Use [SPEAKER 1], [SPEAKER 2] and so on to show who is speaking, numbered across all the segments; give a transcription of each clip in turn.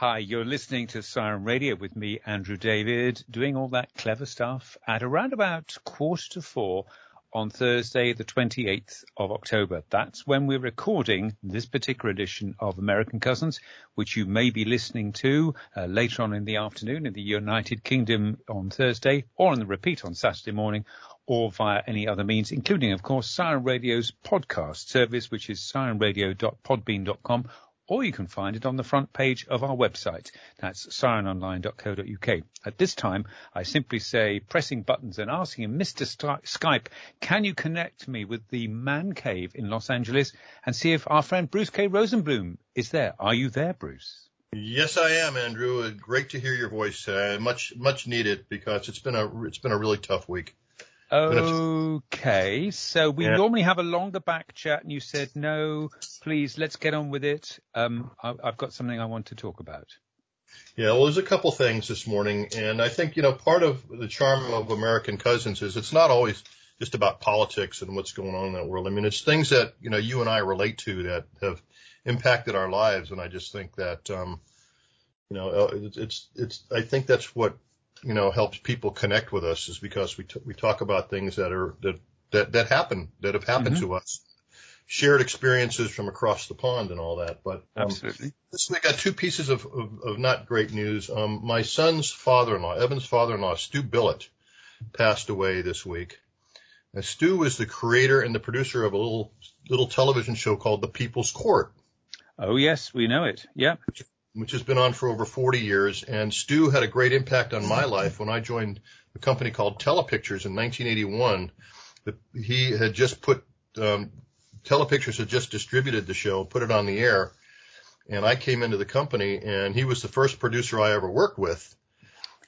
[SPEAKER 1] Hi, you're listening to Siren Radio with me, Andrew David, doing all that clever stuff at around about quarter to four on Thursday, the 28th of October. That's when we're recording this particular edition of American Cousins, which you may be listening to uh, later on in the afternoon in the United Kingdom on Thursday or on the repeat on Saturday morning or via any other means, including, of course, Siren Radio's podcast service, which is sirenradio.podbean.com or you can find it on the front page of our website. That's sirenonline.co.uk. At this time, I simply say pressing buttons and asking him, Mr. Skype, can you connect me with the man cave in Los Angeles and see if our friend Bruce K. Rosenblum is there? Are you there, Bruce?
[SPEAKER 2] Yes, I am, Andrew. Great to hear your voice. Uh, much, much needed because it's been a, it's been a really tough week.
[SPEAKER 1] Okay, so we yeah. normally have a longer back chat, and you said no. Please, let's get on with it. Um, I, I've got something I want to talk about.
[SPEAKER 2] Yeah, well, there's a couple things this morning, and I think you know part of the charm of American Cousins is it's not always just about politics and what's going on in that world. I mean, it's things that you know you and I relate to that have impacted our lives, and I just think that um, you know uh, it's, it's I think that's what you know helps people connect with us is because we t- we talk about things that are that that that happen that have happened mm-hmm. to us. Shared experiences from across the pond and all that but
[SPEAKER 1] um, absolutely.
[SPEAKER 2] this week I got two pieces of, of, of not great news. Um, my son's father-in-law Evan's father-in-law Stu Billett passed away this week. Now, Stu was the creator and the producer of a little little television show called The People's Court.
[SPEAKER 1] Oh yes we know it. Yeah
[SPEAKER 2] which has been on for over 40 years. And Stu had a great impact on my life when I joined a company called Telepictures in 1981. He had just put, um, Telepictures had just distributed the show, put it on the air. And I came into the company and he was the first producer I ever worked with.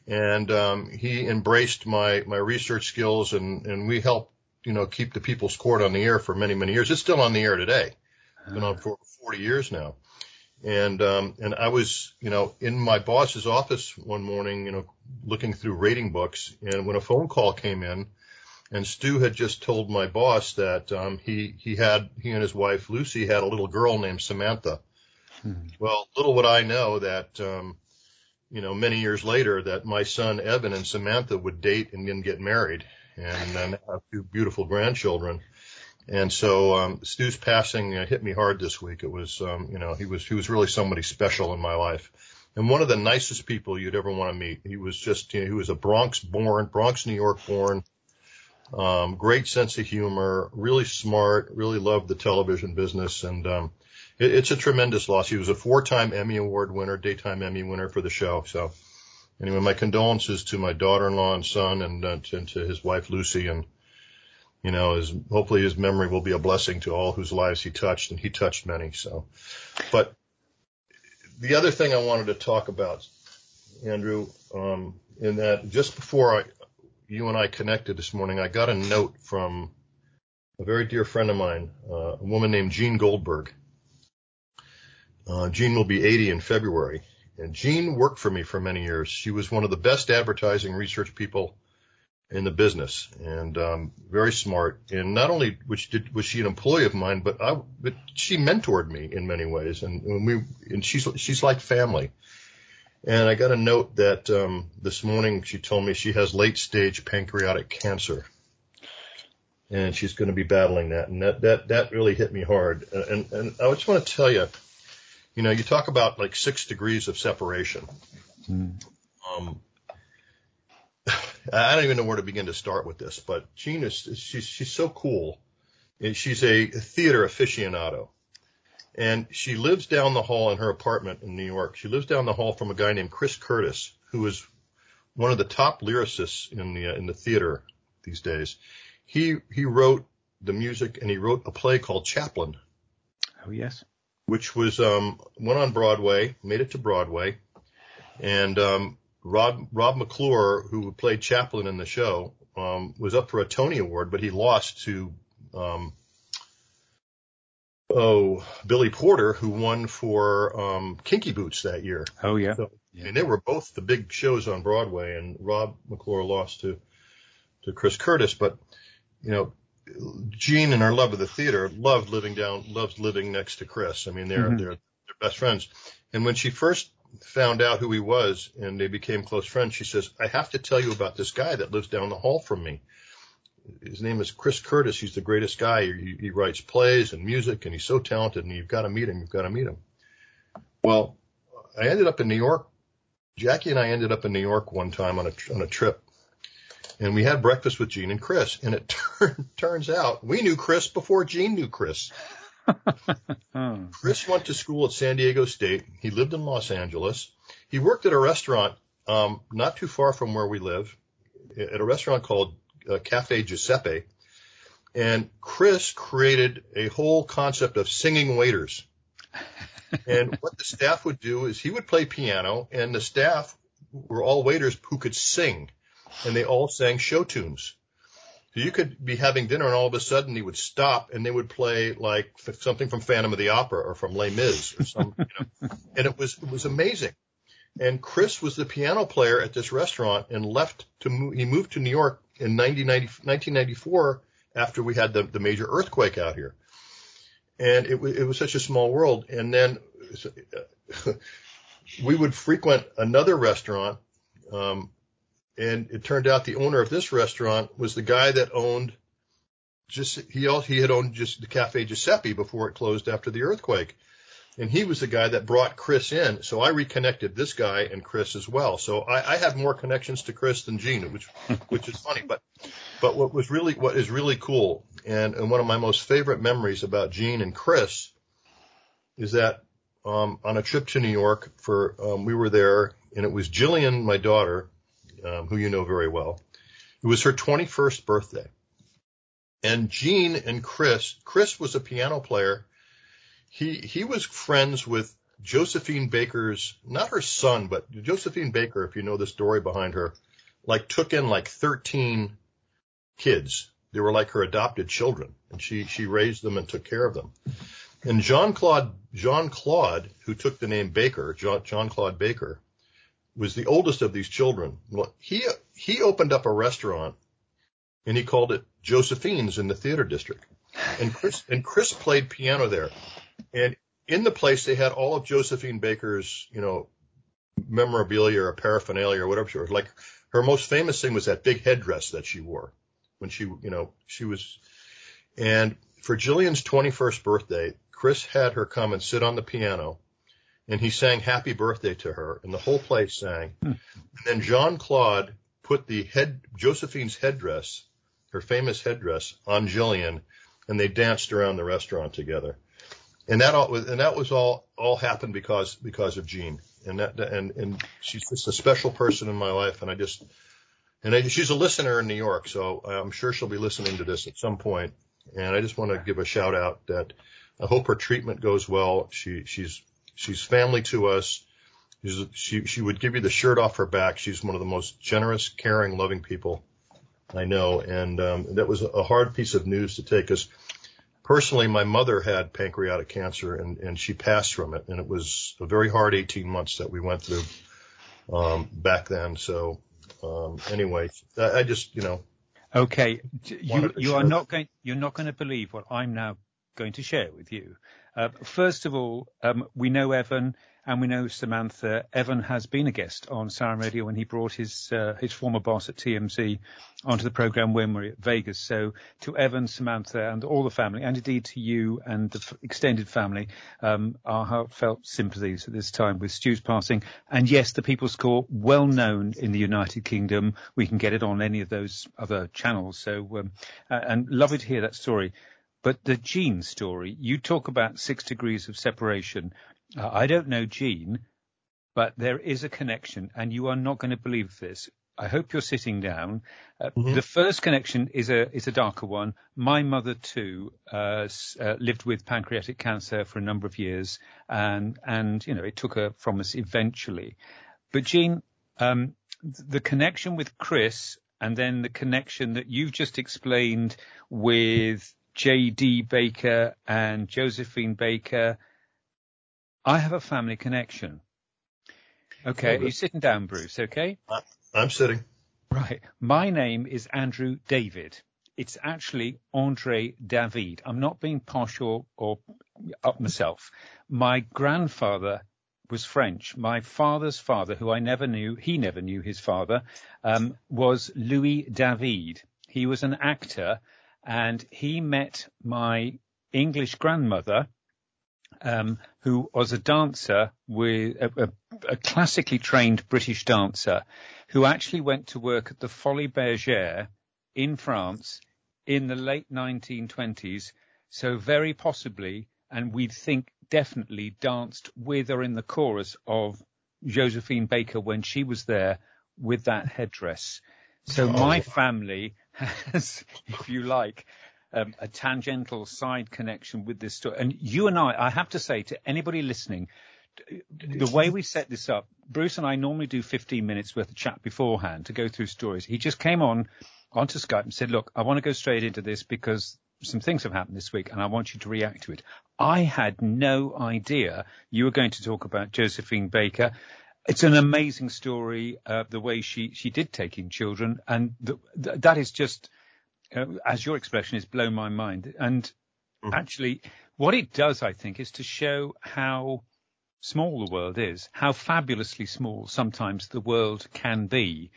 [SPEAKER 2] And, um, he embraced my, my research skills and, and we helped, you know, keep the people's court on the air for many, many years. It's still on the air today. It's been on for 40 years now. And, um, and I was, you know, in my boss's office one morning, you know, looking through rating books and when a phone call came in and Stu had just told my boss that, um, he, he had, he and his wife Lucy had a little girl named Samantha. Hmm. Well, little would I know that, um, you know, many years later that my son Evan and Samantha would date and then get married and then have two beautiful grandchildren. And so um, Stu's passing uh, hit me hard this week. It was, um, you know, he was he was really somebody special in my life, and one of the nicest people you'd ever want to meet. He was just, you know, he was a Bronx born, Bronx, New York born, um, great sense of humor, really smart, really loved the television business, and um, it, it's a tremendous loss. He was a four-time Emmy Award winner, daytime Emmy winner for the show. So, anyway, my condolences to my daughter-in-law and son, and, uh, and to his wife Lucy, and you know, his, hopefully his memory will be a blessing to all whose lives he touched, and he touched many. So, but the other thing I wanted to talk about, Andrew, um, in that just before I, you and I connected this morning, I got a note from a very dear friend of mine, uh, a woman named Jean Goldberg. Uh, Jean will be 80 in February. And Jean worked for me for many years. She was one of the best advertising research people in the business and um, very smart. And not only was she, was she an employee of mine, but I but she mentored me in many ways. And, and we and she's she's like family. And I got a note that um, this morning she told me she has late stage pancreatic cancer. And she's going to be battling that, and that that that really hit me hard. And and I just want to tell you, you know, you talk about like six degrees of separation. Mm. Um, I don't even know where to begin to start with this, but Jean is she's she's so cool. And she's a theater aficionado. And she lives down the hall in her apartment in New York. She lives down the hall from a guy named Chris Curtis, who is one of the top lyricists in the uh, in the theater these days. He he wrote the music and he wrote a play called Chaplin.
[SPEAKER 1] Oh yes.
[SPEAKER 2] Which was um went on Broadway, made it to Broadway, and um Rob Rob McClure, who played Chaplin in the show, um, was up for a Tony Award, but he lost to um, oh Billy Porter, who won for um, Kinky Boots that year.
[SPEAKER 1] Oh yeah. So,
[SPEAKER 2] yeah. And they were both the big shows on Broadway, and Rob McClure lost to to Chris Curtis, but you know. Jean and her love of the theater loved living down, loves living next to Chris. I mean, they're, mm-hmm. they're, they're best friends. And when she first found out who he was and they became close friends, she says, I have to tell you about this guy that lives down the hall from me. His name is Chris Curtis. He's the greatest guy. He, he writes plays and music and he's so talented and you've got to meet him. You've got to meet him. Well, I ended up in New York. Jackie and I ended up in New York one time on a, on a trip and we had breakfast with Jean and Chris and it tur- turns out we knew Chris before Jean knew Chris. Chris went to school at San Diego State. He lived in Los Angeles. He worked at a restaurant um, not too far from where we live, at a restaurant called uh, Cafe Giuseppe. And Chris created a whole concept of singing waiters. and what the staff would do is he would play piano, and the staff were all waiters who could sing, and they all sang show tunes. So you could be having dinner and all of a sudden he would stop and they would play like something from Phantom of the Opera or from Les Mis or some, you know, and it was, it was amazing. And Chris was the piano player at this restaurant and left to move, he moved to New York in 1994 after we had the, the major earthquake out here. And it was, it was such a small world. And then we would frequent another restaurant, um, and it turned out the owner of this restaurant was the guy that owned just he he had owned just the Cafe Giuseppe before it closed after the earthquake. And he was the guy that brought Chris in. So I reconnected this guy and Chris as well. So I, I have more connections to Chris than Jean, which which is funny. But but what was really what is really cool and, and one of my most favorite memories about Jean and Chris is that um, on a trip to New York for um, we were there and it was Jillian, my daughter, um, who you know very well. It was her 21st birthday. And Jean and Chris, Chris was a piano player. He, he was friends with Josephine Baker's, not her son, but Josephine Baker, if you know the story behind her, like took in like 13 kids. They were like her adopted children and she, she raised them and took care of them. And Jean Claude, Jean Claude, who took the name Baker, Jean Claude Baker, was the oldest of these children. Well, he he opened up a restaurant and he called it Josephine's in the theater district. And Chris and Chris played piano there. And in the place they had all of Josephine Baker's, you know, memorabilia or paraphernalia or whatever she was. Like her most famous thing was that big headdress that she wore when she, you know, she was and for Jillian's 21st birthday, Chris had her come and sit on the piano and he sang happy birthday to her and the whole place sang. Hmm. And then Jean Claude put the head, Josephine's headdress, her famous headdress on Jillian and they danced around the restaurant together. And that all was, and that was all, all happened because, because of Jean. And that, and, and she's just a special person in my life. And I just, and I, she's a listener in New York. So I'm sure she'll be listening to this at some point. And I just want to give a shout out that I hope her treatment goes well. She, she's She's family to us. She's, she, she would give you the shirt off her back. She's one of the most generous, caring, loving people I know. And, um, that was a hard piece of news to take because personally, my mother had pancreatic cancer and, and she passed from it. And it was a very hard 18 months that we went through, um, back then. So, um, anyway, I, I just, you know,
[SPEAKER 1] Okay, you you are not going you're not going to believe what I'm now going to share with you. Uh, first of all, um, we know Evan and we know Samantha. Evan has been a guest on Siren Radio when he brought his uh, his former boss at TMZ onto the program when we are at Vegas. So to Evan, Samantha, and all the family, and indeed to you and the f- extended family, um, our heartfelt sympathies at this time with Stu's passing. And yes, the People's Court, well known in the United Kingdom. We can get it on any of those other channels. So um, and lovely to hear that story. But the Jean story, you talk about six degrees of separation. Uh, I don't know Jean, but there is a connection, and you are not going to believe this. I hope you're sitting down. Uh, mm-hmm. The first connection is a is a darker one. My mother too uh, uh, lived with pancreatic cancer for a number of years, and and you know it took her from us eventually. But Jean, um, the connection with Chris, and then the connection that you've just explained with J.D. Baker and Josephine Baker. I have a family connection. Okay, are you sitting down, Bruce? Okay.
[SPEAKER 2] I'm sitting.
[SPEAKER 1] Right. My name is Andrew David. It's actually Andre David. I'm not being posh or, or up myself. My grandfather was French. My father's father, who I never knew, he never knew his father, um, was Louis David. He was an actor and he met my English grandmother, um, who was a dancer with a, a, a, classically trained British dancer who actually went to work at the Folies Bergère in France in the late 1920s. So very possibly, and we think definitely danced with or in the chorus of Josephine Baker when she was there with that headdress. So oh. my family has, if you like, um, a tangential side connection with this story. And you and I, I have to say to anybody listening, the way we set this up, Bruce and I normally do 15 minutes worth of chat beforehand to go through stories. He just came on onto Skype and said, look, I want to go straight into this because some things have happened this week and I want you to react to it. I had no idea you were going to talk about Josephine Baker. It's an amazing story, uh, the way she, she did take in children. And the, the, that is just, uh, as your expression is, blow my mind. And mm-hmm. actually, what it does, I think, is to show how small the world is, how fabulously small sometimes the world can be,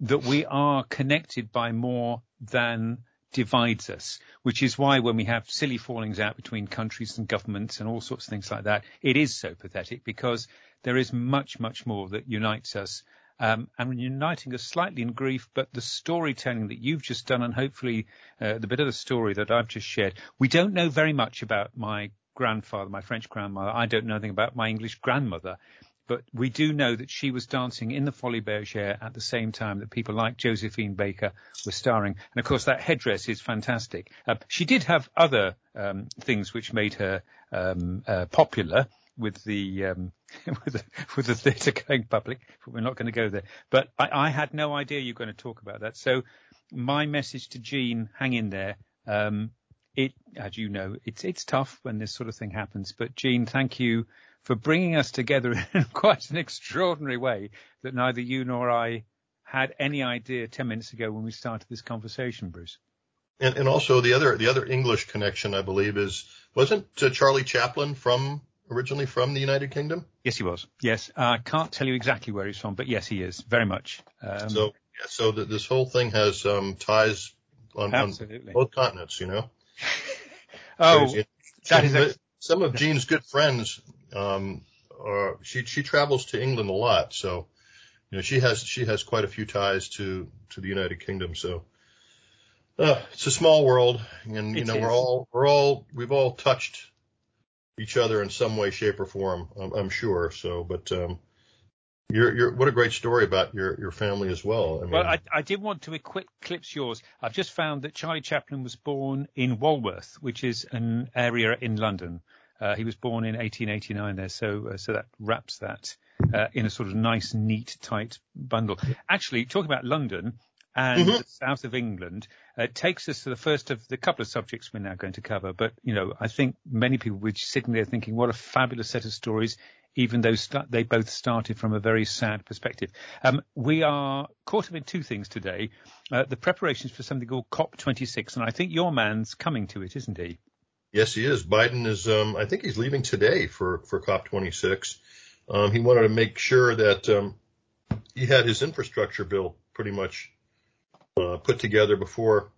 [SPEAKER 1] that we are connected by more than divides us, which is why when we have silly fallings out between countries and governments and all sorts of things like that, it is so pathetic because there is much, much more that unites us. Um, and uniting us slightly in grief, but the storytelling that you've just done and hopefully uh, the bit of the story that I've just shared, we don't know very much about my grandfather, my French grandmother. I don't know anything about my English grandmother but we do know that she was dancing in the Folies Bergère at the same time that people like Josephine Baker were starring. And of course, that headdress is fantastic. Uh, she did have other um, things which made her um, uh, popular with the um, with the, with the theatre going public, but we're not going to go there. But I, I, had no idea you were going to talk about that. So my message to Jean, hang in there. Um, it, as you know, it's it's tough when this sort of thing happens. But Jean, thank you for bringing us together in quite an extraordinary way that neither you nor I had any idea 10 minutes ago when we started this conversation, Bruce.
[SPEAKER 2] And, and also the other, the other English connection, I believe, is, wasn't uh, Charlie Chaplin from, originally from the United Kingdom?
[SPEAKER 1] Yes, he was. Yes. I uh, can't tell you exactly where he's from, but yes, he is very much.
[SPEAKER 2] Um, so, yeah, so the, this whole thing has, um, ties on, on both continents, you know?
[SPEAKER 1] oh, that
[SPEAKER 2] is a, some of Jean's good friends um, uh, she she travels to England a lot, so you know she has she has quite a few ties to to the United Kingdom. So uh, it's a small world, and you it know is. we're all we're all we've all touched each other in some way, shape, or form. I'm, I'm sure. So, but um, you're, you're, what a great story about your, your family as well.
[SPEAKER 1] I mean, well, I, I did want to equip, eclipse yours. I've just found that Charlie Chaplin was born in Walworth, which is an area in London. Uh, he was born in 1889 there, so uh, so that wraps that uh, in a sort of nice, neat, tight bundle. Actually, talking about London and mm-hmm. the south of England uh, takes us to the first of the couple of subjects we're now going to cover. But you know, I think many people were sitting there thinking, "What a fabulous set of stories!" Even though st- they both started from a very sad perspective. Um, we are caught up in two things today: uh, the preparations for something called COP26, and I think your man's coming to it, isn't he?
[SPEAKER 2] Yes, he is. Biden is, um, I think he's leaving today for, for COP26. Um, he wanted to make sure that, um, he had his infrastructure bill pretty much, uh, put together before,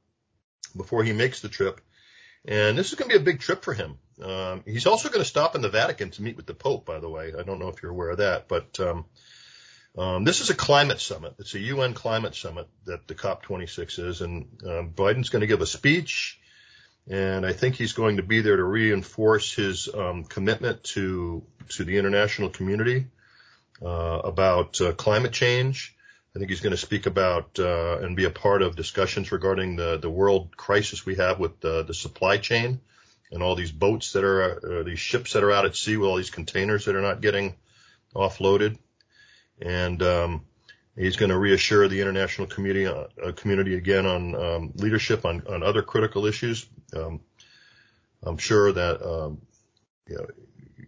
[SPEAKER 2] before he makes the trip. And this is going to be a big trip for him. Um, he's also going to stop in the Vatican to meet with the Pope, by the way. I don't know if you're aware of that, but, um, um, this is a climate summit. It's a UN climate summit that the COP26 is, and um, Biden's going to give a speech and I think he's going to be there to reinforce his um, commitment to to the international community uh, about uh, climate change. I think he's going to speak about uh, and be a part of discussions regarding the the world crisis we have with the, the supply chain and all these boats that are uh, these ships that are out at sea with all these containers that are not getting offloaded. And um, He's going to reassure the international community uh, community again on um, leadership on, on other critical issues. Um, I'm sure that um, you know,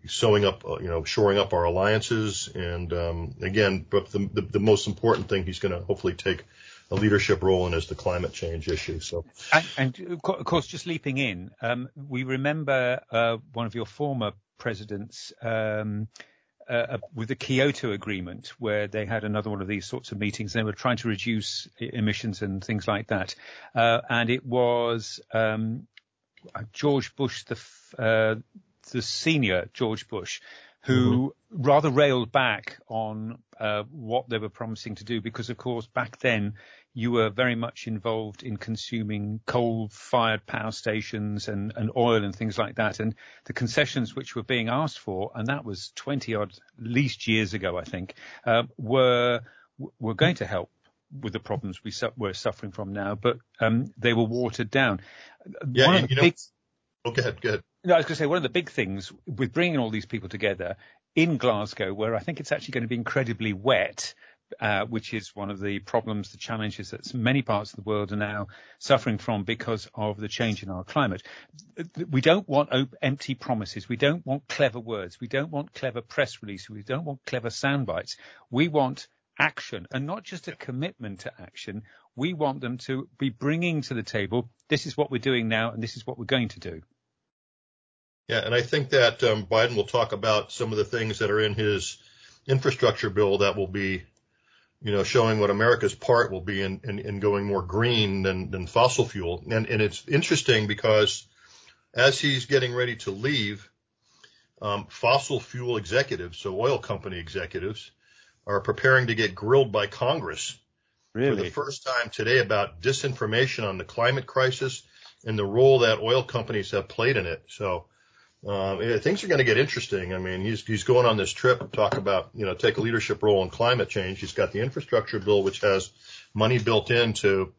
[SPEAKER 2] sewing up, uh, you know, shoring up our alliances, and um, again, but the, the, the most important thing he's going to hopefully take a leadership role in is the climate change issue. So,
[SPEAKER 1] and, and of course, just leaping in, um, we remember uh, one of your former presidents. Um, uh, with the Kyoto Agreement, where they had another one of these sorts of meetings. They were trying to reduce emissions and things like that. Uh, and it was um, George Bush, the uh, the senior George Bush, who mm-hmm. rather railed back on uh, what they were promising to do, because of course back then you were very much involved in consuming coal-fired power stations and, and oil and things like that. And the concessions which were being asked for, and that was 20 odd, least years ago, I think, uh, were, were going to help with the problems we su- we're suffering from now, but um, they were watered down.
[SPEAKER 2] Yeah, one the big, know, oh, go ahead, go ahead.
[SPEAKER 1] No, I was going to say one of the big things with bringing all these people together in Glasgow, where I think it's actually going to be incredibly wet, uh, which is one of the problems, the challenges that many parts of the world are now suffering from because of the change in our climate. We don't want empty promises. We don't want clever words. We don't want clever press releases. We don't want clever sound bites. We want action and not just a commitment to action. We want them to be bringing to the table, this is what we're doing now and this is what we're going to do.
[SPEAKER 2] Yeah, and I think that um, Biden will talk about some of the things that are in his infrastructure bill that will be you know, showing what America's part will be in, in, in going more green than, than fossil fuel. And, and it's interesting because as he's getting ready to leave, um, fossil fuel executives, so oil company executives, are preparing to get grilled by Congress
[SPEAKER 1] really?
[SPEAKER 2] for the first time today about disinformation on the climate crisis and the role that oil companies have played in it. So um, things are going to get interesting. I mean, he's he's going on this trip to talk about you know take a leadership role in climate change. He's got the infrastructure bill, which has money built in to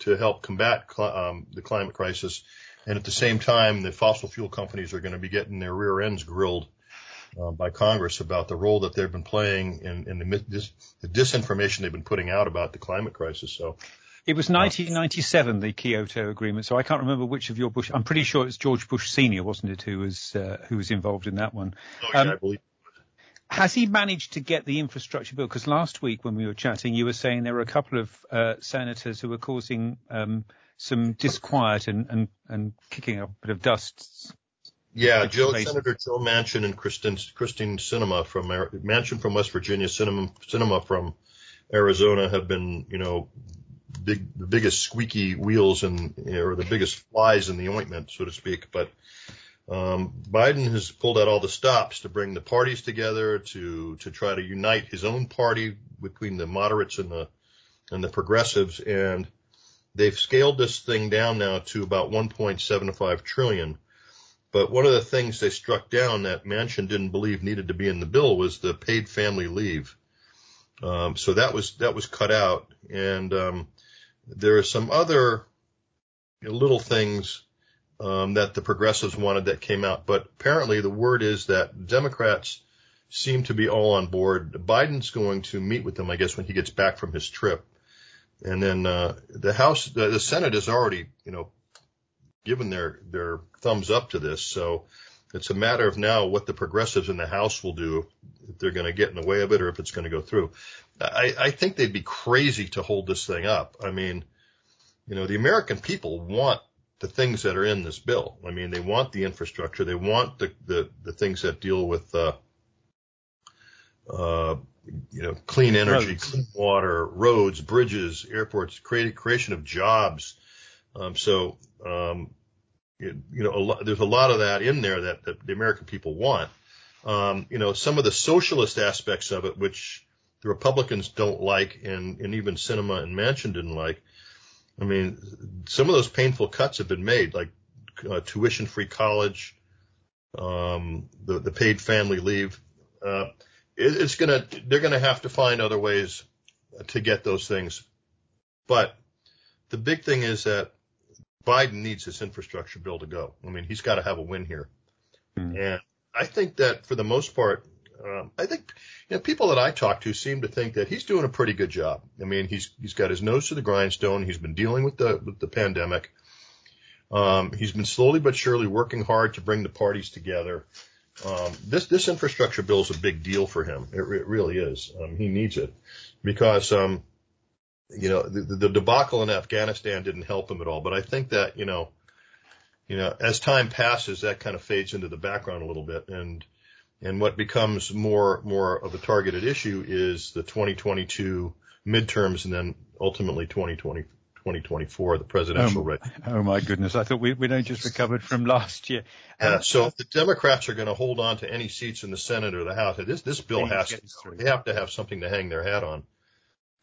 [SPEAKER 2] to help combat cl- um, the climate crisis, and at the same time, the fossil fuel companies are going to be getting their rear ends grilled uh, by Congress about the role that they've been playing in, in the, dis- the disinformation they've been putting out about the climate crisis. So
[SPEAKER 1] it was 1997, the Kyoto Agreement. So I can't remember which of your Bush. I'm pretty sure it's George Bush Senior, wasn't it, who was uh, who was involved in that one?
[SPEAKER 2] Oh, um.
[SPEAKER 1] Has he managed to get the infrastructure bill? Because last week when we were chatting, you were saying there were a couple of uh, senators who were causing um, some disquiet and, and, and kicking up a bit of dust.
[SPEAKER 2] Yeah, Joe, Senator Joe Manchin and Kristen, Kyrsten Sinema from Manchin from West Virginia, Sinema, Sinema from Arizona have been, you know, big, the biggest squeaky wheels and, or the biggest flies in the ointment, so to speak. But, um, Biden has pulled out all the stops to bring the parties together to, to try to unite his own party between the moderates and the, and the progressives. And they've scaled this thing down now to about 1.75 trillion. But one of the things they struck down that Manchin didn't believe needed to be in the bill was the paid family leave. Um, so that was that was cut out, and um, there are some other little things um, that the progressives wanted that came out, but apparently the word is that Democrats seem to be all on board. Biden's going to meet with them, I guess, when he gets back from his trip, and then uh, the House, the, the Senate has already, you know, given their their thumbs up to this. So it's a matter of now what the progressives in the House will do if they're going to get in the way of it or if it's going to go through. I, I think they'd be crazy to hold this thing up. I mean, you know, the American people want the things that are in this bill. I mean, they want the infrastructure. They want the, the, the things that deal with, uh, uh, you know, clean energy, roads. clean water, roads, bridges, airports, create, creation of jobs. Um, so, um, it, you know, a lot, there's a lot of that in there that, that the American people want. Um, you know, some of the socialist aspects of it, which the Republicans don't like, and, and even Sinema and Manchin didn't like. I mean, some of those painful cuts have been made, like uh, tuition-free college, um, the, the paid family leave. Uh, it, it's gonna, they're gonna have to find other ways to get those things. But the big thing is that Biden needs this infrastructure bill to go. I mean, he's got to have a win here. Mm. And I think that for the most part, um, I think you know, people that I talk to seem to think that he's doing a pretty good job. I mean, he's he's got his nose to the grindstone. He's been dealing with the with the pandemic. Um, he's been slowly but surely working hard to bring the parties together. Um, this this infrastructure bill is a big deal for him. It, it really is. Um, he needs it because um, you know the, the debacle in Afghanistan didn't help him at all. But I think that you know you know as time passes, that kind of fades into the background a little bit and And what becomes more more of a targeted issue is the 2022 midterms and then ultimately 2020, 2024, the presidential
[SPEAKER 1] oh,
[SPEAKER 2] race.
[SPEAKER 1] Oh my goodness! I thought we we'd only just recovered from last year.
[SPEAKER 2] Uh, so if the Democrats are going to hold on to any seats in the Senate or the House, this this bill has to, they have to have something to hang their hat on.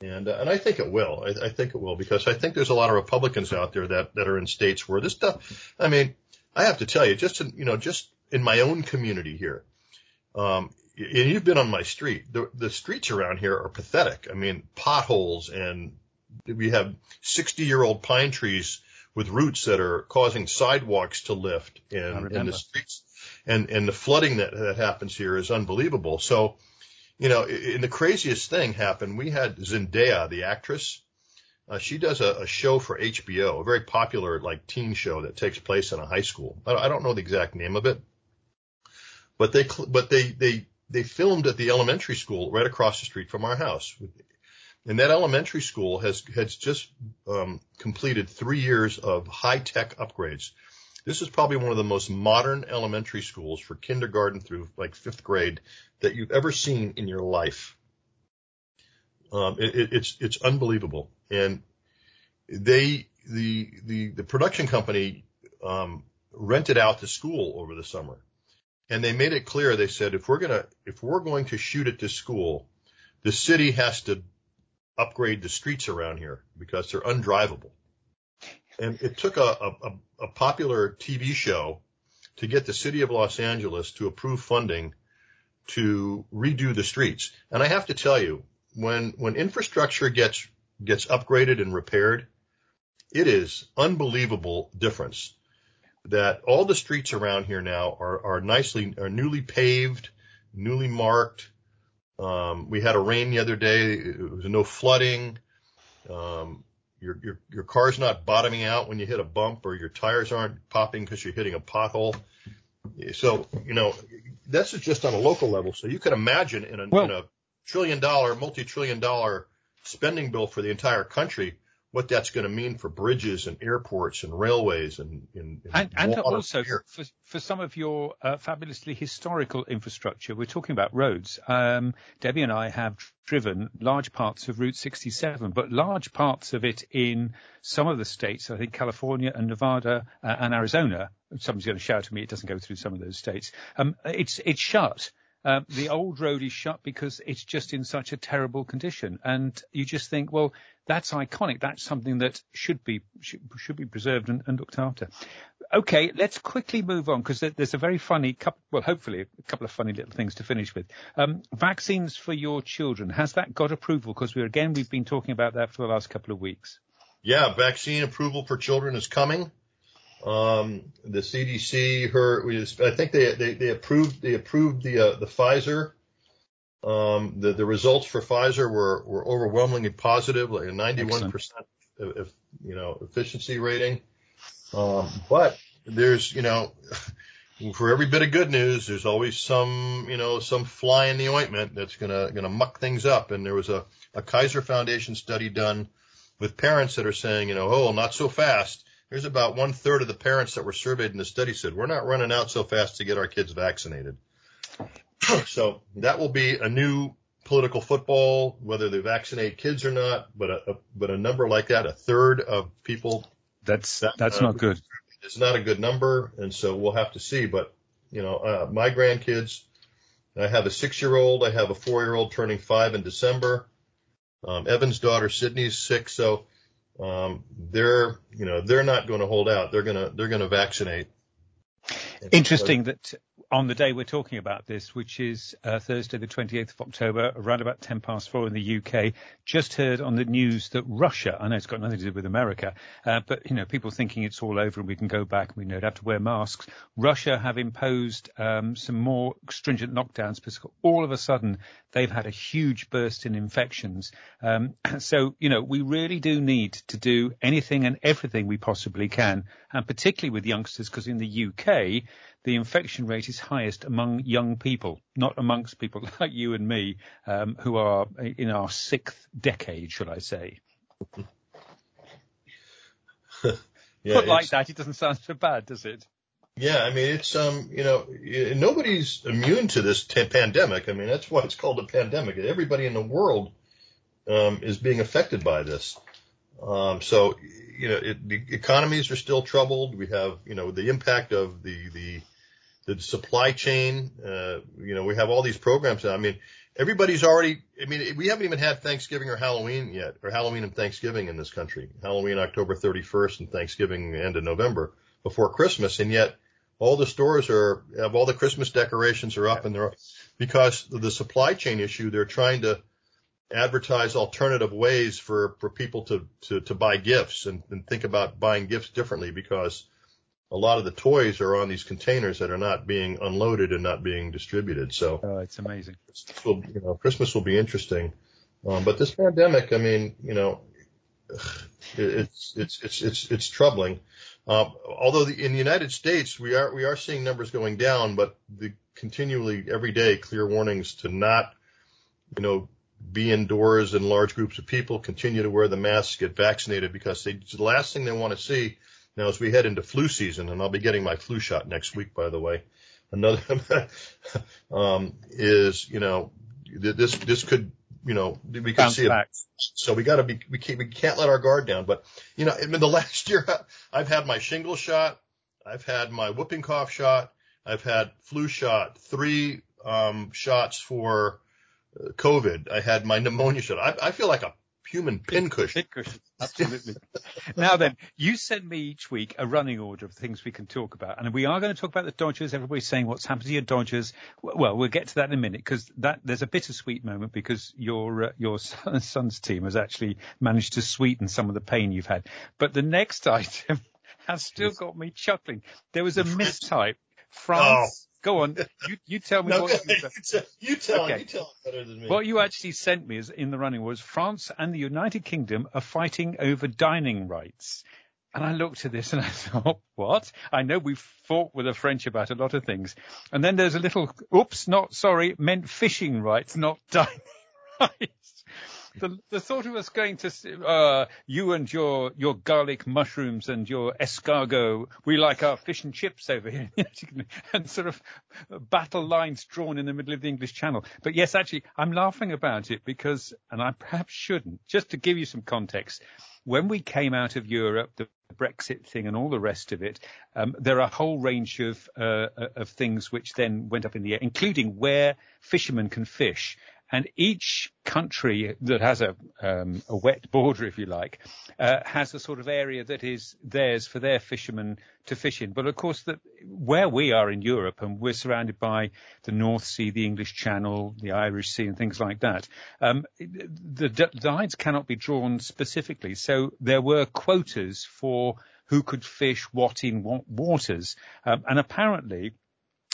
[SPEAKER 2] And uh, and I think it will. I, I think it will because I think there's a lot of Republicans out there that that are in states where this stuff. I mean, I have to tell you, just in, you know, just in my own community here, um, and you've been on my street. The the streets around here are pathetic. I mean, potholes and we have 60 year old pine trees with roots that are causing sidewalks to lift and, and the streets and, and the flooding that, that happens here is unbelievable. So, you know, and the craziest thing happened. We had Zendaya, the actress. Uh, she does a, a show for HBO, a very popular like teen show that takes place in a high school. I, I don't know the exact name of it, but they, but they, they, they filmed at the elementary school right across the street from our house. And that elementary school has has just um, completed three years of high tech upgrades. This is probably one of the most modern elementary schools for kindergarten through like fifth grade that you've ever seen in your life. Um, it, it, it's it's unbelievable, and they the the the production company um, rented out the school over the summer, and they made it clear. They said if we're gonna if we're going to shoot at this school, the city has to upgrade the streets around here because they're undrivable. And it took a, a, a popular TV show to get the city of Los Angeles to approve funding to redo the streets. And I have to tell you, when, when infrastructure gets, gets upgraded and repaired, it is unbelievable difference that all the streets around here now are, are nicely, are newly paved, newly marked, um, we had a rain the other day. It was no flooding. Um, your, your, your car's not bottoming out when you hit a bump or your tires aren't popping because you're hitting a pothole. So, you know, this is just on a local level. So you can imagine in a, well, in a trillion dollar, multi-trillion dollar spending bill for the entire country, what that's going to mean for bridges and airports and railways and and,
[SPEAKER 1] and, and also for, for some of your uh, fabulously historical infrastructure. We're talking about roads. Um, Debbie and I have driven large parts of Route 67, but large parts of it in some of the states, I think California and Nevada uh, and Arizona. Somebody's going to shout at me. It doesn't go through some of those states. Um, it's it's shut. Uh, the old road is shut because it's just in such a terrible condition. And you just think, well, that's iconic. That's something that should be should, should be preserved and, and, looked after. Okay, let's quickly move on because there's a very funny couple. Well, hopefully a couple of funny little things to finish with. Um, vaccines for your children has that got approval? Because we again we've been talking about that for the last couple of weeks.
[SPEAKER 2] Yeah, vaccine approval for children is coming. Um, the CDC, her, I think they, they, they approved, they approved the, uh, the Pfizer. Um, the, the results for Pfizer were, were overwhelmingly positive, like a 91% of, you know, efficiency rating. Um, but there's, you know, for every bit of good news, there's always some, you know, some fly in the ointment that's gonna, gonna muck things up. And there was a, a Kaiser Foundation study done with parents that are saying, you know, oh, not so fast there's about one third of the parents that were surveyed in the study said we're not running out so fast to get our kids vaccinated. so that will be a new political football, whether they vaccinate kids or not, but a, a but a number like that, a third of people.
[SPEAKER 1] That's that, that's uh, not good.
[SPEAKER 2] It's not a good number, and so we'll have to see. But you know, uh, my grandkids, I have a six-year-old, I have a four-year-old turning five in December. Um, Evan's daughter Sydney's six, so um, they're you know they're not going to hold out. They're gonna they're gonna vaccinate.
[SPEAKER 1] Interesting that on the day we're talking about this, which is uh, Thursday, the 28th of October, around about 10 past four in the UK, just heard on the news that Russia, I know it's got nothing to do with America, uh, but you know, people thinking it's all over and we can go back and we don't have to wear masks. Russia have imposed um, some more stringent lockdowns because all of a sudden they've had a huge burst in infections. Um, so, you know, we really do need to do anything and everything we possibly can, and particularly with youngsters, because in the UK, the infection rate is highest among young people, not amongst people like you and me, um, who are in our sixth decade, should I say. yeah, Put like that, it doesn't sound so bad, does it?
[SPEAKER 2] Yeah, I mean it's um you know nobody's immune to this t- pandemic. I mean that's why it's called a pandemic. Everybody in the world um, is being affected by this. Um, so you know it, the economies are still troubled. We have you know the impact of the the the supply chain. Uh, you know we have all these programs. I mean everybody's already. I mean we haven't even had Thanksgiving or Halloween yet, or Halloween and Thanksgiving in this country. Halloween October 31st and Thanksgiving end of November before Christmas, and yet all the stores are have all the Christmas decorations are up and they're because of the supply chain issue. They're trying to advertise alternative ways for for people to to, to buy gifts and, and think about buying gifts differently because a lot of the toys are on these containers that are not being unloaded and not being distributed. So
[SPEAKER 1] oh, it's amazing.
[SPEAKER 2] Christmas will, you know, Christmas will be interesting. Um, but this pandemic, I mean, you know, it's it's it's it's it's troubling. Um, although the, in the United States, we are, we are seeing numbers going down, but the continually every day clear warnings to not, you know, be indoors in large groups of people, continue to wear the masks, get vaccinated because they, the last thing they want to see now as we head into flu season, and I'll be getting my flu shot next week, by the way. Another, um, is, you know, this, this could you know, we can see it. So we got to be, we can't, we can't let our guard down. But, you know, in the last year, I've had my shingle shot. I've had my whooping cough shot. I've had flu shot, three, um, shots for uh, COVID. I had my pneumonia shot. I, I feel like a human pincushion.
[SPEAKER 1] Pincushion, absolutely. now then, you send me each week a running order of things we can talk about, and we are going to talk about the Dodgers. Everybody's saying what's happened to your Dodgers. Well, we'll get to that in a minute because that there's a bittersweet moment because your uh, your son's team has actually managed to sweeten some of the pain you've had. But the next item has still got me chuckling. There was a mistype. France. Oh Go on. You, you tell me
[SPEAKER 2] no,
[SPEAKER 1] what
[SPEAKER 2] you, tell, uh, you tell okay. you tell better than me.
[SPEAKER 1] What you actually sent me is in the running was France and the United Kingdom are fighting over dining rights. And I looked at this and I thought, what? I know we've fought with the French about a lot of things. And then there's a little, oops, not sorry, meant fishing rights, not dining rights the, the thought of us going to uh, you and your your garlic mushrooms and your escargot, we like our fish and chips over here, and sort of battle lines drawn in the middle of the English Channel. But yes, actually, I'm laughing about it because, and I perhaps shouldn't, just to give you some context. When we came out of Europe, the Brexit thing and all the rest of it, um, there are a whole range of uh, of things which then went up in the air, including where fishermen can fish. And each country that has a, um, a wet border, if you like, uh, has a sort of area that is theirs for their fishermen to fish in. But of course, the, where we are in Europe and we're surrounded by the North Sea, the English Channel, the Irish Sea and things like that, um, the, lines cannot be drawn specifically. So there were quotas for who could fish what in what waters. Um, and apparently,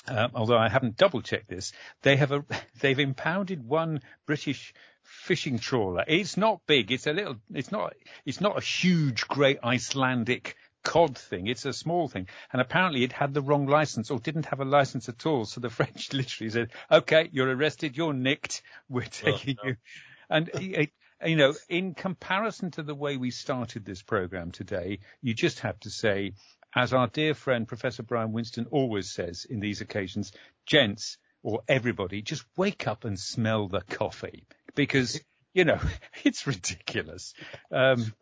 [SPEAKER 1] um, although I haven't double checked this, they have a, they've impounded one British fishing trawler. It's not big. It's a little, it's not, it's not a huge, great Icelandic cod thing. It's a small thing. And apparently it had the wrong license or didn't have a license at all. So the French literally said, okay, you're arrested. You're nicked. We're taking oh, no. you. And it, you know, in comparison to the way we started this program today, you just have to say as our dear friend Professor Brian Winston always says in these occasions, gents or everybody, just wake up and smell the coffee because, you know, it's ridiculous. Um,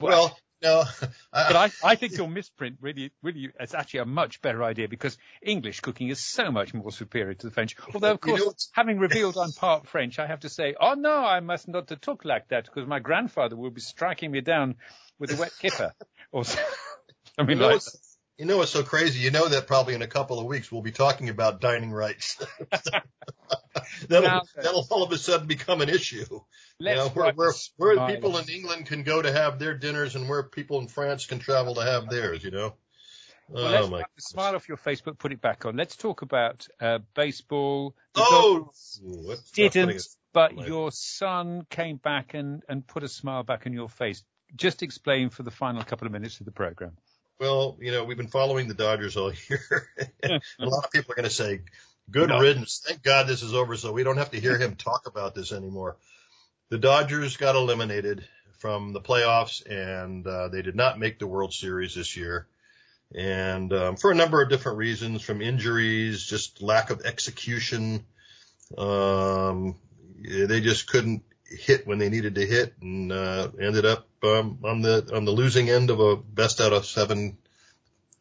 [SPEAKER 2] well, no,
[SPEAKER 1] but I, I think your misprint really, really, it's actually a much better idea because English cooking is so much more superior to the French. Although, of course, you know, having revealed I'm part French, I have to say, oh no, I must not talk like that because my grandfather will be striking me down with a wet kipper or
[SPEAKER 2] I mean, you know, like, you know what's so crazy? You know that probably in a couple of weeks we'll be talking about dining rights. that'll, now, that'll all of a sudden become an issue. You know, where, where, where people in England can go to have their dinners and where people in France can travel to have theirs, you know?
[SPEAKER 1] Well, oh, let's the smile off your face, but put it back on. Let's talk about uh, baseball.
[SPEAKER 2] Oh,
[SPEAKER 1] didn't, but your son came back and, and put a smile back on your face. Just explain for the final couple of minutes of the program.
[SPEAKER 2] Well, you know, we've been following the Dodgers all year. a lot of people are going to say, good no. riddance. Thank God this is over so we don't have to hear him talk about this anymore. The Dodgers got eliminated from the playoffs and uh, they did not make the World Series this year. and um, for a number of different reasons, from injuries, just lack of execution. Um, they just couldn't hit when they needed to hit, and uh, ended up um, on the on the losing end of a best out of seven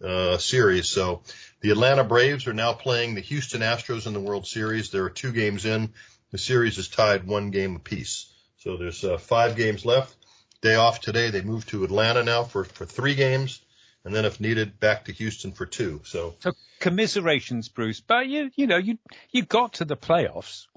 [SPEAKER 2] uh, series. So the Atlanta Braves are now playing the Houston Astros in the World Series. There are two games in. The series is tied one game apiece. So there's uh, five games left. Day off today. They move to Atlanta now for for three games and then if needed, back to Houston for two. So,
[SPEAKER 1] so commiserations, Bruce. But you, you know, you you got to the playoffs.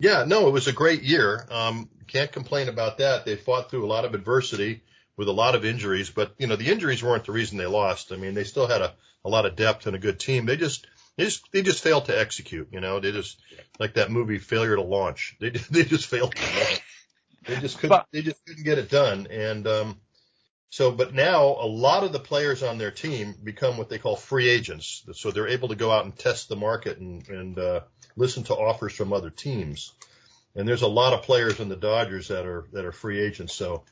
[SPEAKER 2] Yeah, no, it was a great year. Um, can't complain about that. They fought through a lot of adversity with a lot of injuries, but you know, the injuries weren't the reason they lost. I mean, they still had a, a lot of depth and a good team. They just, they just, they just failed to execute. You know, they just like that movie Failure to Launch. They they just failed to launch. They just couldn't, but, they just couldn't get it done. And um, so, but now a lot of the players on their team become what they call free agents. So they're able to go out and test the market and, and uh, listen to offers from other teams. And there's a lot of players in the Dodgers that are that are free agents. So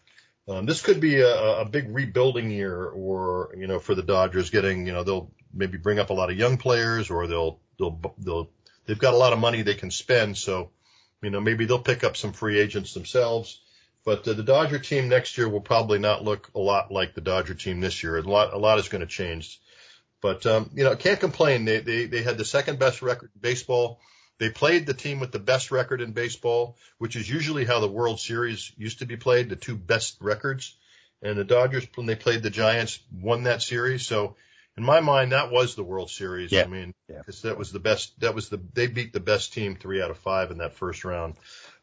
[SPEAKER 2] um, this could be a, a big rebuilding year, or you know, for the Dodgers getting you know they'll maybe bring up a lot of young players, or they'll they'll they'll they've got a lot of money they can spend. So you know maybe they'll pick up some free agents themselves. But uh, the Dodger team next year will probably not look a lot like the Dodger team this year. A lot, a lot is going to change. But um, you know, can't complain. They they they had the second best record in baseball. They played the team with the best record in baseball, which is usually how the World Series used to be played, the two best records. And the Dodgers, when they played the Giants, won that series. So in my mind, that was the World Series.
[SPEAKER 1] Yeah.
[SPEAKER 2] I mean,
[SPEAKER 1] because
[SPEAKER 2] yeah. that was the best. That was the they beat the best team three out of five in that first round.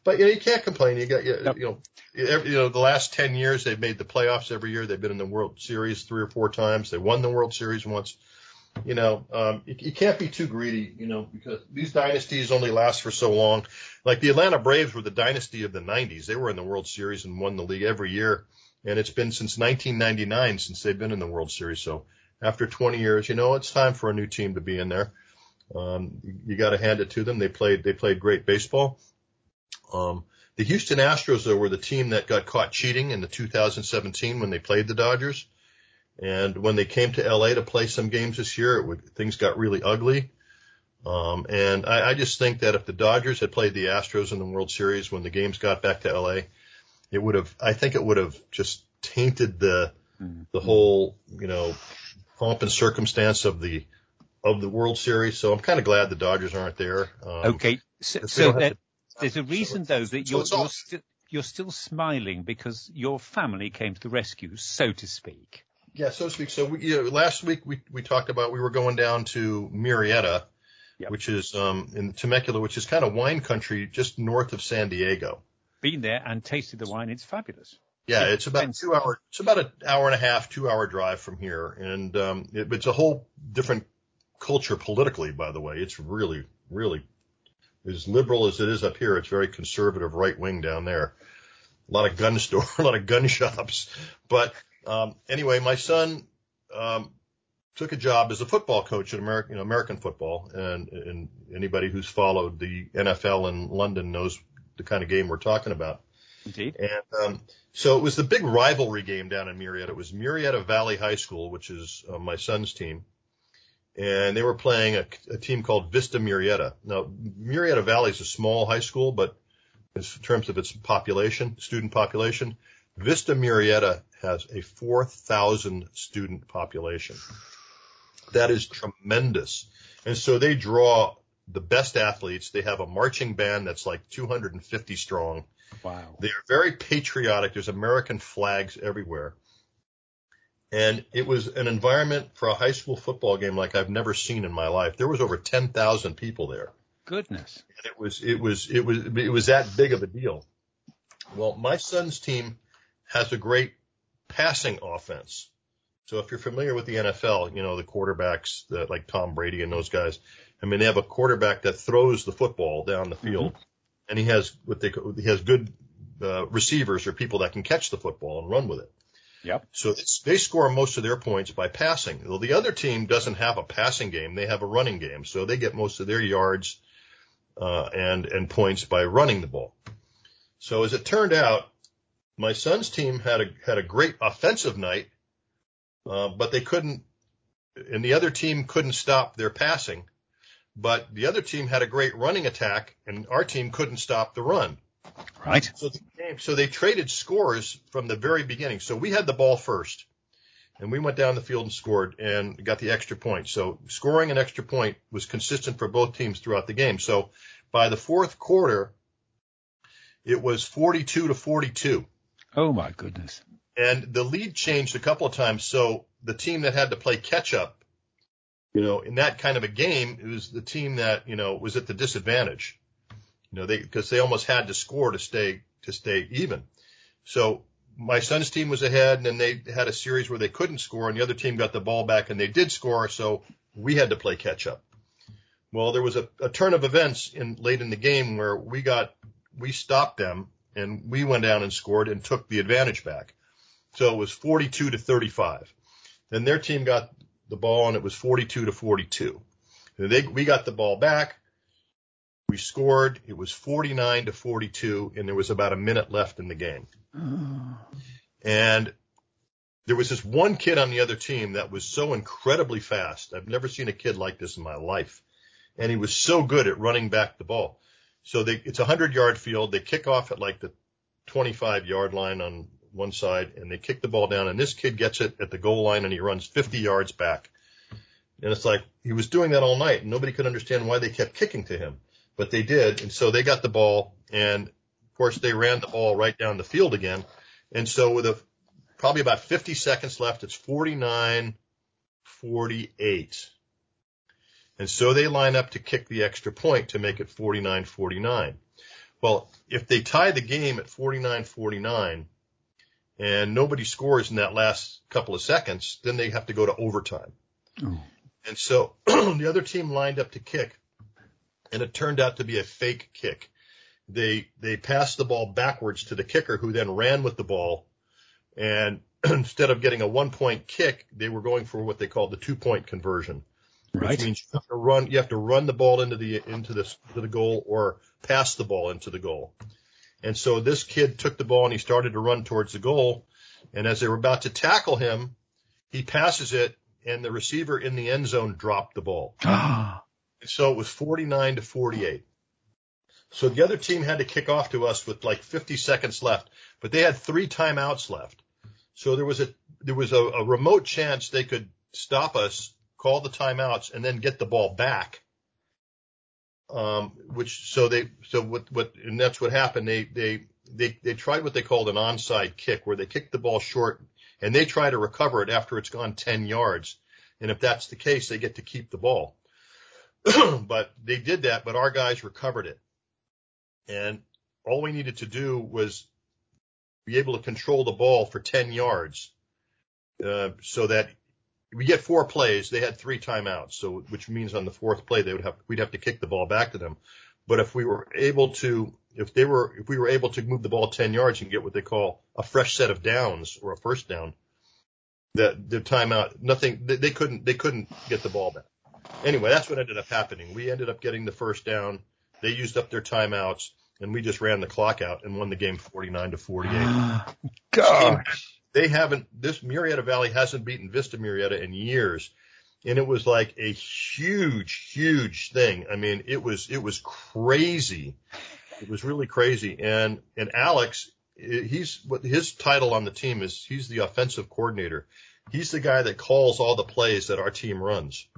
[SPEAKER 2] But you know, you can't complain. You got you, yep. you know, every, you know, the last ten years they've made the playoffs every year. They've been in the World Series three or four times. They won the World Series once. You know, um, you, you can't be too greedy. You know, because these dynasties only last for so long. Like the Atlanta Braves were the dynasty of the '90s. They were in the World Series and won the league every year, and it's been since 1999 since they've been in the World Series. So after 20 years, you know, it's time for a new team to be in there. Um, you, you got to hand it to them. They played they played great baseball. Um, the Houston Astros, though, were the team that got caught cheating in the 2017 when they played the Dodgers. And when they came to LA to play some games this year, it would, things got really ugly. Um, and I, I just think that if the Dodgers had played the Astros in the World Series when the games got back to LA, it would have, I think it would have just tainted the, mm-hmm. the whole, you know, pomp and circumstance of the, of the World Series. So I'm kind of glad the Dodgers aren't there.
[SPEAKER 1] Um, okay. So, so that, there's a reason though that you're, you're, sti- you're still smiling because your family came to the rescue, so to speak.
[SPEAKER 2] Yeah, so to speak. So we, you know, last week we, we talked about we were going down to Murrieta, yep. which is um, in Temecula, which is kind of wine country just north of San Diego.
[SPEAKER 1] Been there and tasted the wine. It's fabulous.
[SPEAKER 2] Yeah, it's about two hour. It's about an hour and a half, two hour drive from here, and um, it, it's a whole different culture politically. By the way, it's really, really as liberal as it is up here, it's very conservative right wing down there. A lot of gun store, a lot of gun shops. But um, anyway, my son um, took a job as a football coach at American, you know, American football, and, and anybody who's followed the NFL in London knows the kind of game we're talking about.
[SPEAKER 1] Indeed.
[SPEAKER 2] And um, so it was the big rivalry game down in Murrieta. It was Murrieta Valley High School, which is uh, my son's team, and they were playing a, a team called Vista Murrieta. Now, Murrieta Valley is a small high school, but in terms of its population, student population, Vista Murrieta has a 4,000 student population. That is tremendous. And so they draw the best athletes. They have a marching band that's like 250 strong.
[SPEAKER 1] Wow.
[SPEAKER 2] They are very patriotic. There's American flags everywhere. And it was an environment for a high school football game like I've never seen in my life. There was over 10,000 people there.
[SPEAKER 1] Goodness.
[SPEAKER 2] And it was, it was, it was, it was that big of a deal. Well, my son's team has a great passing offense. So if you're familiar with the NFL, you know, the quarterbacks that like Tom Brady and those guys, I mean, they have a quarterback that throws the football down the field mm-hmm. and he has what they, he has good uh, receivers or people that can catch the football and run with it.
[SPEAKER 1] Yep.
[SPEAKER 2] So they score most of their points by passing. Well, the other team doesn't have a passing game; they have a running game, so they get most of their yards uh, and and points by running the ball. So as it turned out, my son's team had a had a great offensive night, uh, but they couldn't and the other team couldn't stop their passing, but the other team had a great running attack and our team couldn't stop the run.
[SPEAKER 1] Right.
[SPEAKER 2] So, the game, so they traded scores from the very beginning. So we had the ball first and we went down the field and scored and got the extra point. So scoring an extra point was consistent for both teams throughout the game. So by the fourth quarter, it was 42 to 42.
[SPEAKER 1] Oh my goodness.
[SPEAKER 2] And the lead changed a couple of times. So the team that had to play catch up, you know, in that kind of a game, it was the team that, you know, was at the disadvantage. You know, they, cause they almost had to score to stay, to stay even. So my son's team was ahead and then they had a series where they couldn't score and the other team got the ball back and they did score. So we had to play catch up. Well, there was a, a turn of events in late in the game where we got, we stopped them and we went down and scored and took the advantage back. So it was 42 to 35. Then their team got the ball and it was 42 to 42. And they, we got the ball back. We scored. It was 49 to 42 and there was about a minute left in the game. Oh. And there was this one kid on the other team that was so incredibly fast. I've never seen a kid like this in my life. And he was so good at running back the ball. So they, it's a hundred yard field. They kick off at like the 25 yard line on one side and they kick the ball down and this kid gets it at the goal line and he runs 50 yards back. And it's like he was doing that all night and nobody could understand why they kept kicking to him, but they did. And so they got the ball and of course, they ran the ball right down the field again. And so with a, probably about 50 seconds left, it's 49, 48. And so they line up to kick the extra point to make it 49, 49. Well, if they tie the game at 49, 49 and nobody scores in that last couple of seconds, then they have to go to overtime. Oh. And so the other team lined up to kick and it turned out to be a fake kick they they passed the ball backwards to the kicker who then ran with the ball and instead of getting a one point kick they were going for what they called the two point conversion
[SPEAKER 1] right.
[SPEAKER 2] which means you have to run you have to run the ball into the into the to the goal or pass the ball into the goal. And so this kid took the ball and he started to run towards the goal. And as they were about to tackle him he passes it and the receiver in the end zone dropped the ball. Ah. So it was 49 to 48 so the other team had to kick off to us with like 50 seconds left, but they had three timeouts left. So there was a, there was a, a remote chance they could stop us, call the timeouts and then get the ball back. Um, which, so they, so what, what, and that's what happened. They, they, they, they tried what they called an onside kick where they kicked the ball short and they try to recover it after it's gone 10 yards. And if that's the case, they get to keep the ball. but they did that, but our guys recovered it. And all we needed to do was be able to control the ball for 10 yards, uh, so that we get four plays. They had three timeouts. So, which means on the fourth play, they would have, we'd have to kick the ball back to them. But if we were able to, if they were, if we were able to move the ball 10 yards and get what they call a fresh set of downs or a first down, that the timeout, nothing, they, they couldn't, they couldn't get the ball back. Anyway, that's what ended up happening. We ended up getting the first down they used up their timeouts and we just ran the clock out and won the game 49 to 48.
[SPEAKER 1] Ah, gosh.
[SPEAKER 2] They haven't, this Murrieta Valley hasn't beaten Vista Murrieta in years. And it was like a huge, huge thing. I mean, it was, it was crazy. It was really crazy. And, and Alex, he's what his title on the team is he's the offensive coordinator. He's the guy that calls all the plays that our team runs.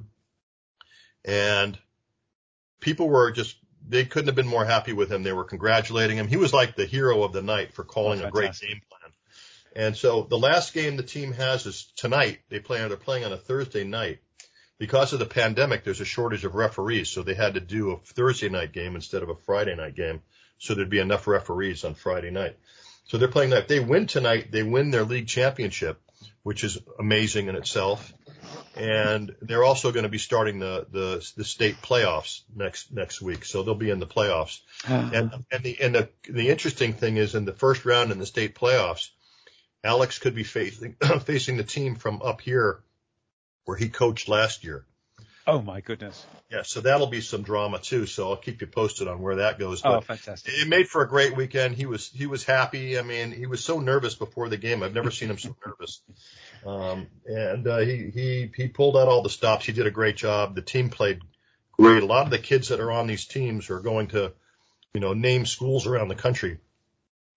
[SPEAKER 2] And people were just they couldn't have been more happy with him. They were congratulating him. He was like the hero of the night for calling oh, a great game. And so the last game the team has is tonight. They play, they're playing on a Thursday night. Because of the pandemic, there's a shortage of referees, so they had to do a Thursday night game instead of a Friday night game. So there'd be enough referees on Friday night. So they're playing that. If they win tonight, they win their league championship, which is amazing in itself and they're also going to be starting the, the, the state playoffs next, next week. So they'll be in the playoffs. Uh-huh. And, and the, and the, the interesting thing is in the first round in the state playoffs, Alex could be facing, facing the team from up here where he coached last year.
[SPEAKER 1] Oh my goodness.
[SPEAKER 2] Yeah, so that'll be some drama too. So I'll keep you posted on where that goes.
[SPEAKER 1] Oh, but oh, fantastic!
[SPEAKER 2] It made for a great weekend. He was he was happy. I mean, he was so nervous before the game. I've never seen him so nervous. Um, and uh, he he he pulled out all the stops. He did a great job. The team played great. A lot of the kids that are on these teams are going to, you know, name schools around the country.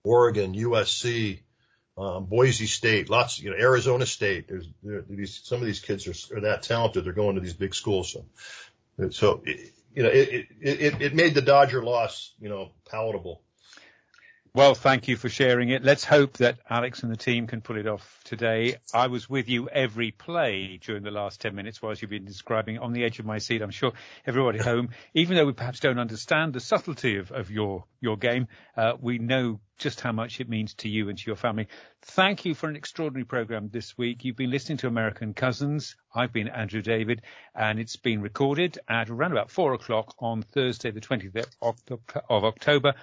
[SPEAKER 2] Oregon, USC, um, Boise State, lots, you know, Arizona State. There's there, these some of these kids are, are that talented. They're going to these big schools. So, so it, you know, it, it it made the Dodger loss, you know, palatable.
[SPEAKER 1] Well, thank you for sharing it. Let's hope that Alex and the team can pull it off today. I was with you every play during the last 10 minutes whilst you've been describing on the edge of my seat. I'm sure everybody at home, even though we perhaps don't understand the subtlety of, of your, your game, uh, we know just how much it means to you and to your family. Thank you for an extraordinary program this week. You've been listening to American Cousins. I've been Andrew David and it's been recorded at around about four o'clock on Thursday, the 20th of October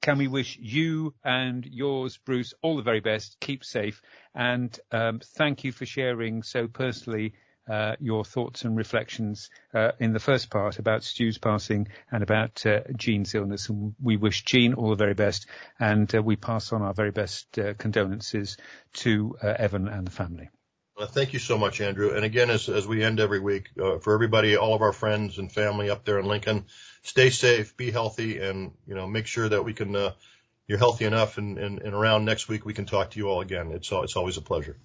[SPEAKER 1] can we wish you and yours, Bruce, all the very best. Keep safe. And um, thank you for sharing so personally uh, your thoughts and reflections uh, in the first part about Stu's passing and about uh, Jean's illness. And we wish Jean all the very best. And uh, we pass on our very best uh, condolences to uh, Evan and the family.
[SPEAKER 2] Well, thank you so much, Andrew. And again, as, as we end every week, for everybody, all of our friends and family up there in Lincoln, stay safe, be healthy, and you know make sure that we can uh, you're healthy enough and, and, and around next week we can talk to you all again. It's it's always a pleasure.